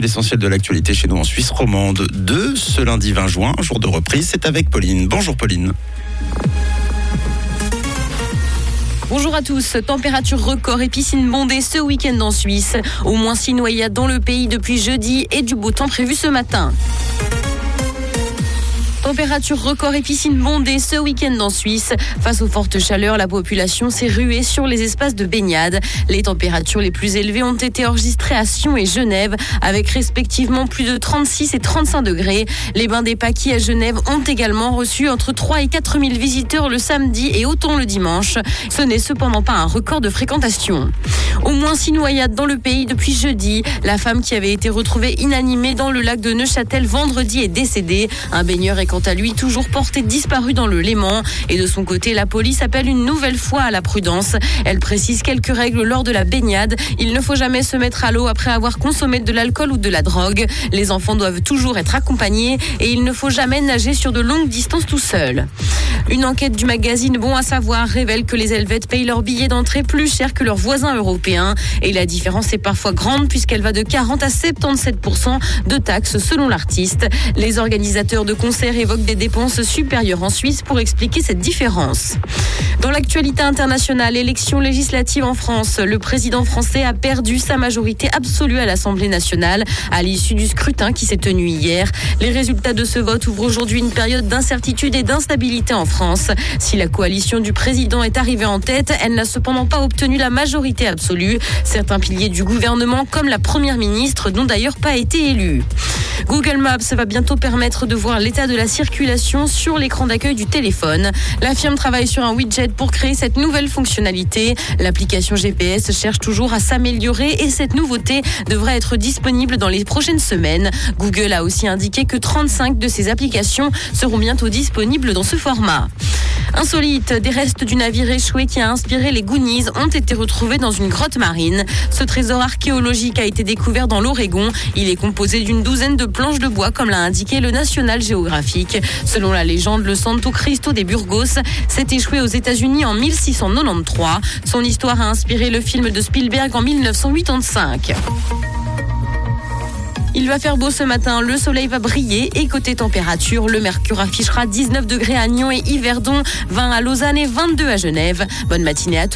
L'essentiel de l'actualité chez nous en Suisse romande de ce lundi 20 juin, jour de reprise, c'est avec Pauline. Bonjour Pauline. Bonjour à tous. Température record et piscine bondée ce week-end en Suisse. Au moins six noyades dans le pays depuis jeudi et du beau temps prévu ce matin. Température record et piscine bondée ce week-end en Suisse. Face aux fortes chaleurs, la population s'est ruée sur les espaces de baignade. Les températures les plus élevées ont été enregistrées à Sion et Genève, avec respectivement plus de 36 et 35 degrés. Les bains des Paquis à Genève ont également reçu entre 3 et 4 000 visiteurs le samedi et autant le dimanche. Ce n'est cependant pas un record de fréquentation. Au moins six noyades dans le pays depuis jeudi. La femme qui avait été retrouvée inanimée dans le lac de Neuchâtel vendredi est décédée. Un baigneur est quant à lui toujours porté disparu dans le Léman. Et de son côté, la police appelle une nouvelle fois à la prudence. Elle précise quelques règles lors de la baignade. Il ne faut jamais se mettre à l'eau après avoir consommé de l'alcool ou de la drogue. Les enfants doivent toujours être accompagnés et il ne faut jamais nager sur de longues distances tout seul. Une enquête du magazine Bon à savoir révèle que les Helvètes payent leurs billets d'entrée plus cher que leurs voisins européens. Et la différence est parfois grande puisqu'elle va de 40 à 77% de taxes selon l'artiste. Les organisateurs de concerts évoquent des dépenses supérieures en Suisse pour expliquer cette différence. Dans l'actualité internationale, élection législative en France, le président français a perdu sa majorité absolue à l'Assemblée nationale à l'issue du scrutin qui s'est tenu hier. Les résultats de ce vote ouvrent aujourd'hui une période d'incertitude et d'instabilité en France. Si la coalition du président est arrivée en tête, elle n'a cependant pas obtenu la majorité absolue. Certains piliers du gouvernement, comme la première ministre, n'ont d'ailleurs pas été élus. Google Maps va bientôt permettre de voir l'état de la circulation sur l'écran d'accueil du téléphone. La firme travaille sur un widget pour créer cette nouvelle fonctionnalité. L'application GPS cherche toujours à s'améliorer et cette nouveauté devrait être disponible dans les prochaines semaines. Google a aussi indiqué que 35 de ses applications seront bientôt disponibles dans ce format. Insolite, des restes du navire échoué qui a inspiré les Goonies ont été retrouvés dans une grotte marine. Ce trésor archéologique a été découvert dans l'Oregon. Il est composé d'une douzaine de planches de bois, comme l'a indiqué le National Geographic. Selon la légende, le Santo Cristo des Burgos s'est échoué aux États-Unis en 1693. Son histoire a inspiré le film de Spielberg en 1985. Il va faire beau ce matin, le soleil va briller et côté température, le mercure affichera 19 degrés à Nyon et Yverdon, 20 à Lausanne et 22 à Genève. Bonne matinée à tous.